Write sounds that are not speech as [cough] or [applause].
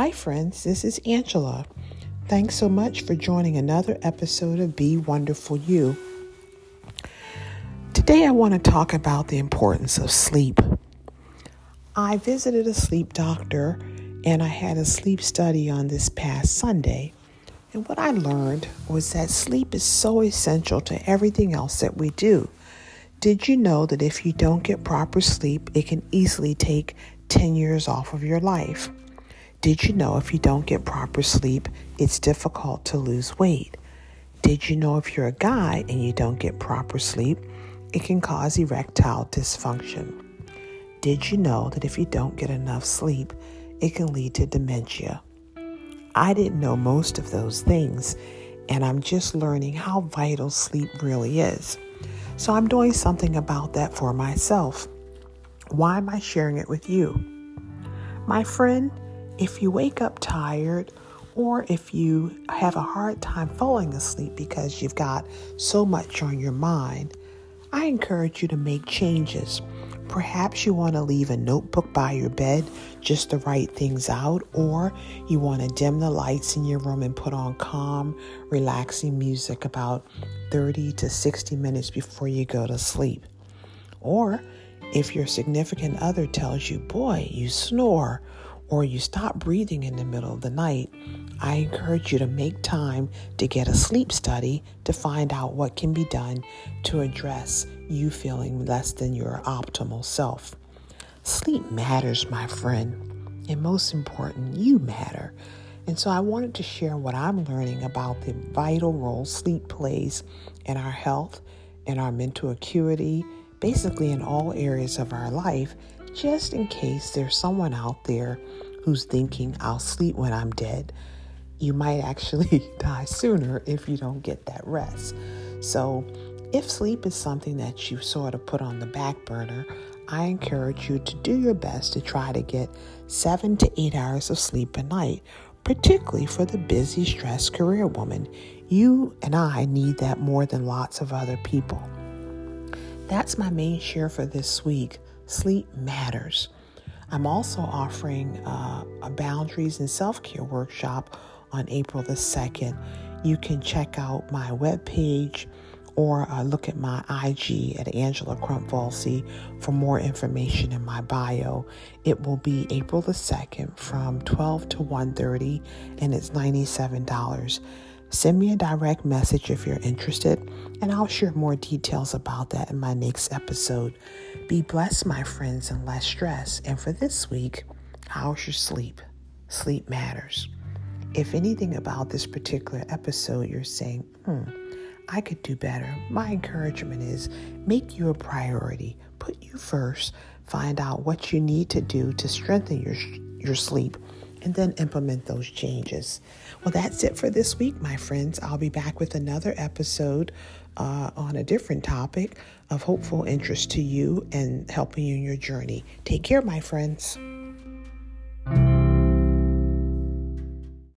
Hi, friends, this is Angela. Thanks so much for joining another episode of Be Wonderful You. Today, I want to talk about the importance of sleep. I visited a sleep doctor and I had a sleep study on this past Sunday. And what I learned was that sleep is so essential to everything else that we do. Did you know that if you don't get proper sleep, it can easily take 10 years off of your life? Did you know if you don't get proper sleep, it's difficult to lose weight? Did you know if you're a guy and you don't get proper sleep, it can cause erectile dysfunction? Did you know that if you don't get enough sleep, it can lead to dementia? I didn't know most of those things, and I'm just learning how vital sleep really is. So I'm doing something about that for myself. Why am I sharing it with you? My friend, if you wake up tired, or if you have a hard time falling asleep because you've got so much on your mind, I encourage you to make changes. Perhaps you want to leave a notebook by your bed just to write things out, or you want to dim the lights in your room and put on calm, relaxing music about 30 to 60 minutes before you go to sleep. Or if your significant other tells you, boy, you snore, or you stop breathing in the middle of the night, I encourage you to make time to get a sleep study to find out what can be done to address you feeling less than your optimal self. Sleep matters, my friend, and most important, you matter. And so I wanted to share what I'm learning about the vital role sleep plays in our health, in our mental acuity, basically in all areas of our life just in case there's someone out there who's thinking, I'll sleep when I'm dead. You might actually [laughs] die sooner if you don't get that rest. So, if sleep is something that you sort of put on the back burner, I encourage you to do your best to try to get seven to eight hours of sleep a night, particularly for the busy, stressed career woman. You and I need that more than lots of other people. That's my main share for this week. Sleep matters. I'm also offering uh, a boundaries and self care workshop on April the 2nd. You can check out my webpage or uh, look at my IG at Angela Crump Volsey for more information in my bio. It will be April the 2nd from 12 to 1:30 and it's $97. Send me a direct message if you're interested, and I'll share more details about that in my next episode. Be blessed, my friends, and less stress. And for this week, how's your sleep? Sleep matters. If anything about this particular episode you're saying, hmm, I could do better, my encouragement is make you a priority. Put you first. Find out what you need to do to strengthen your, your sleep and then implement those changes. Well, that's it for this week, my friends. I'll be back with another episode uh, on a different topic of hopeful interest to you and helping you in your journey. Take care, my friends.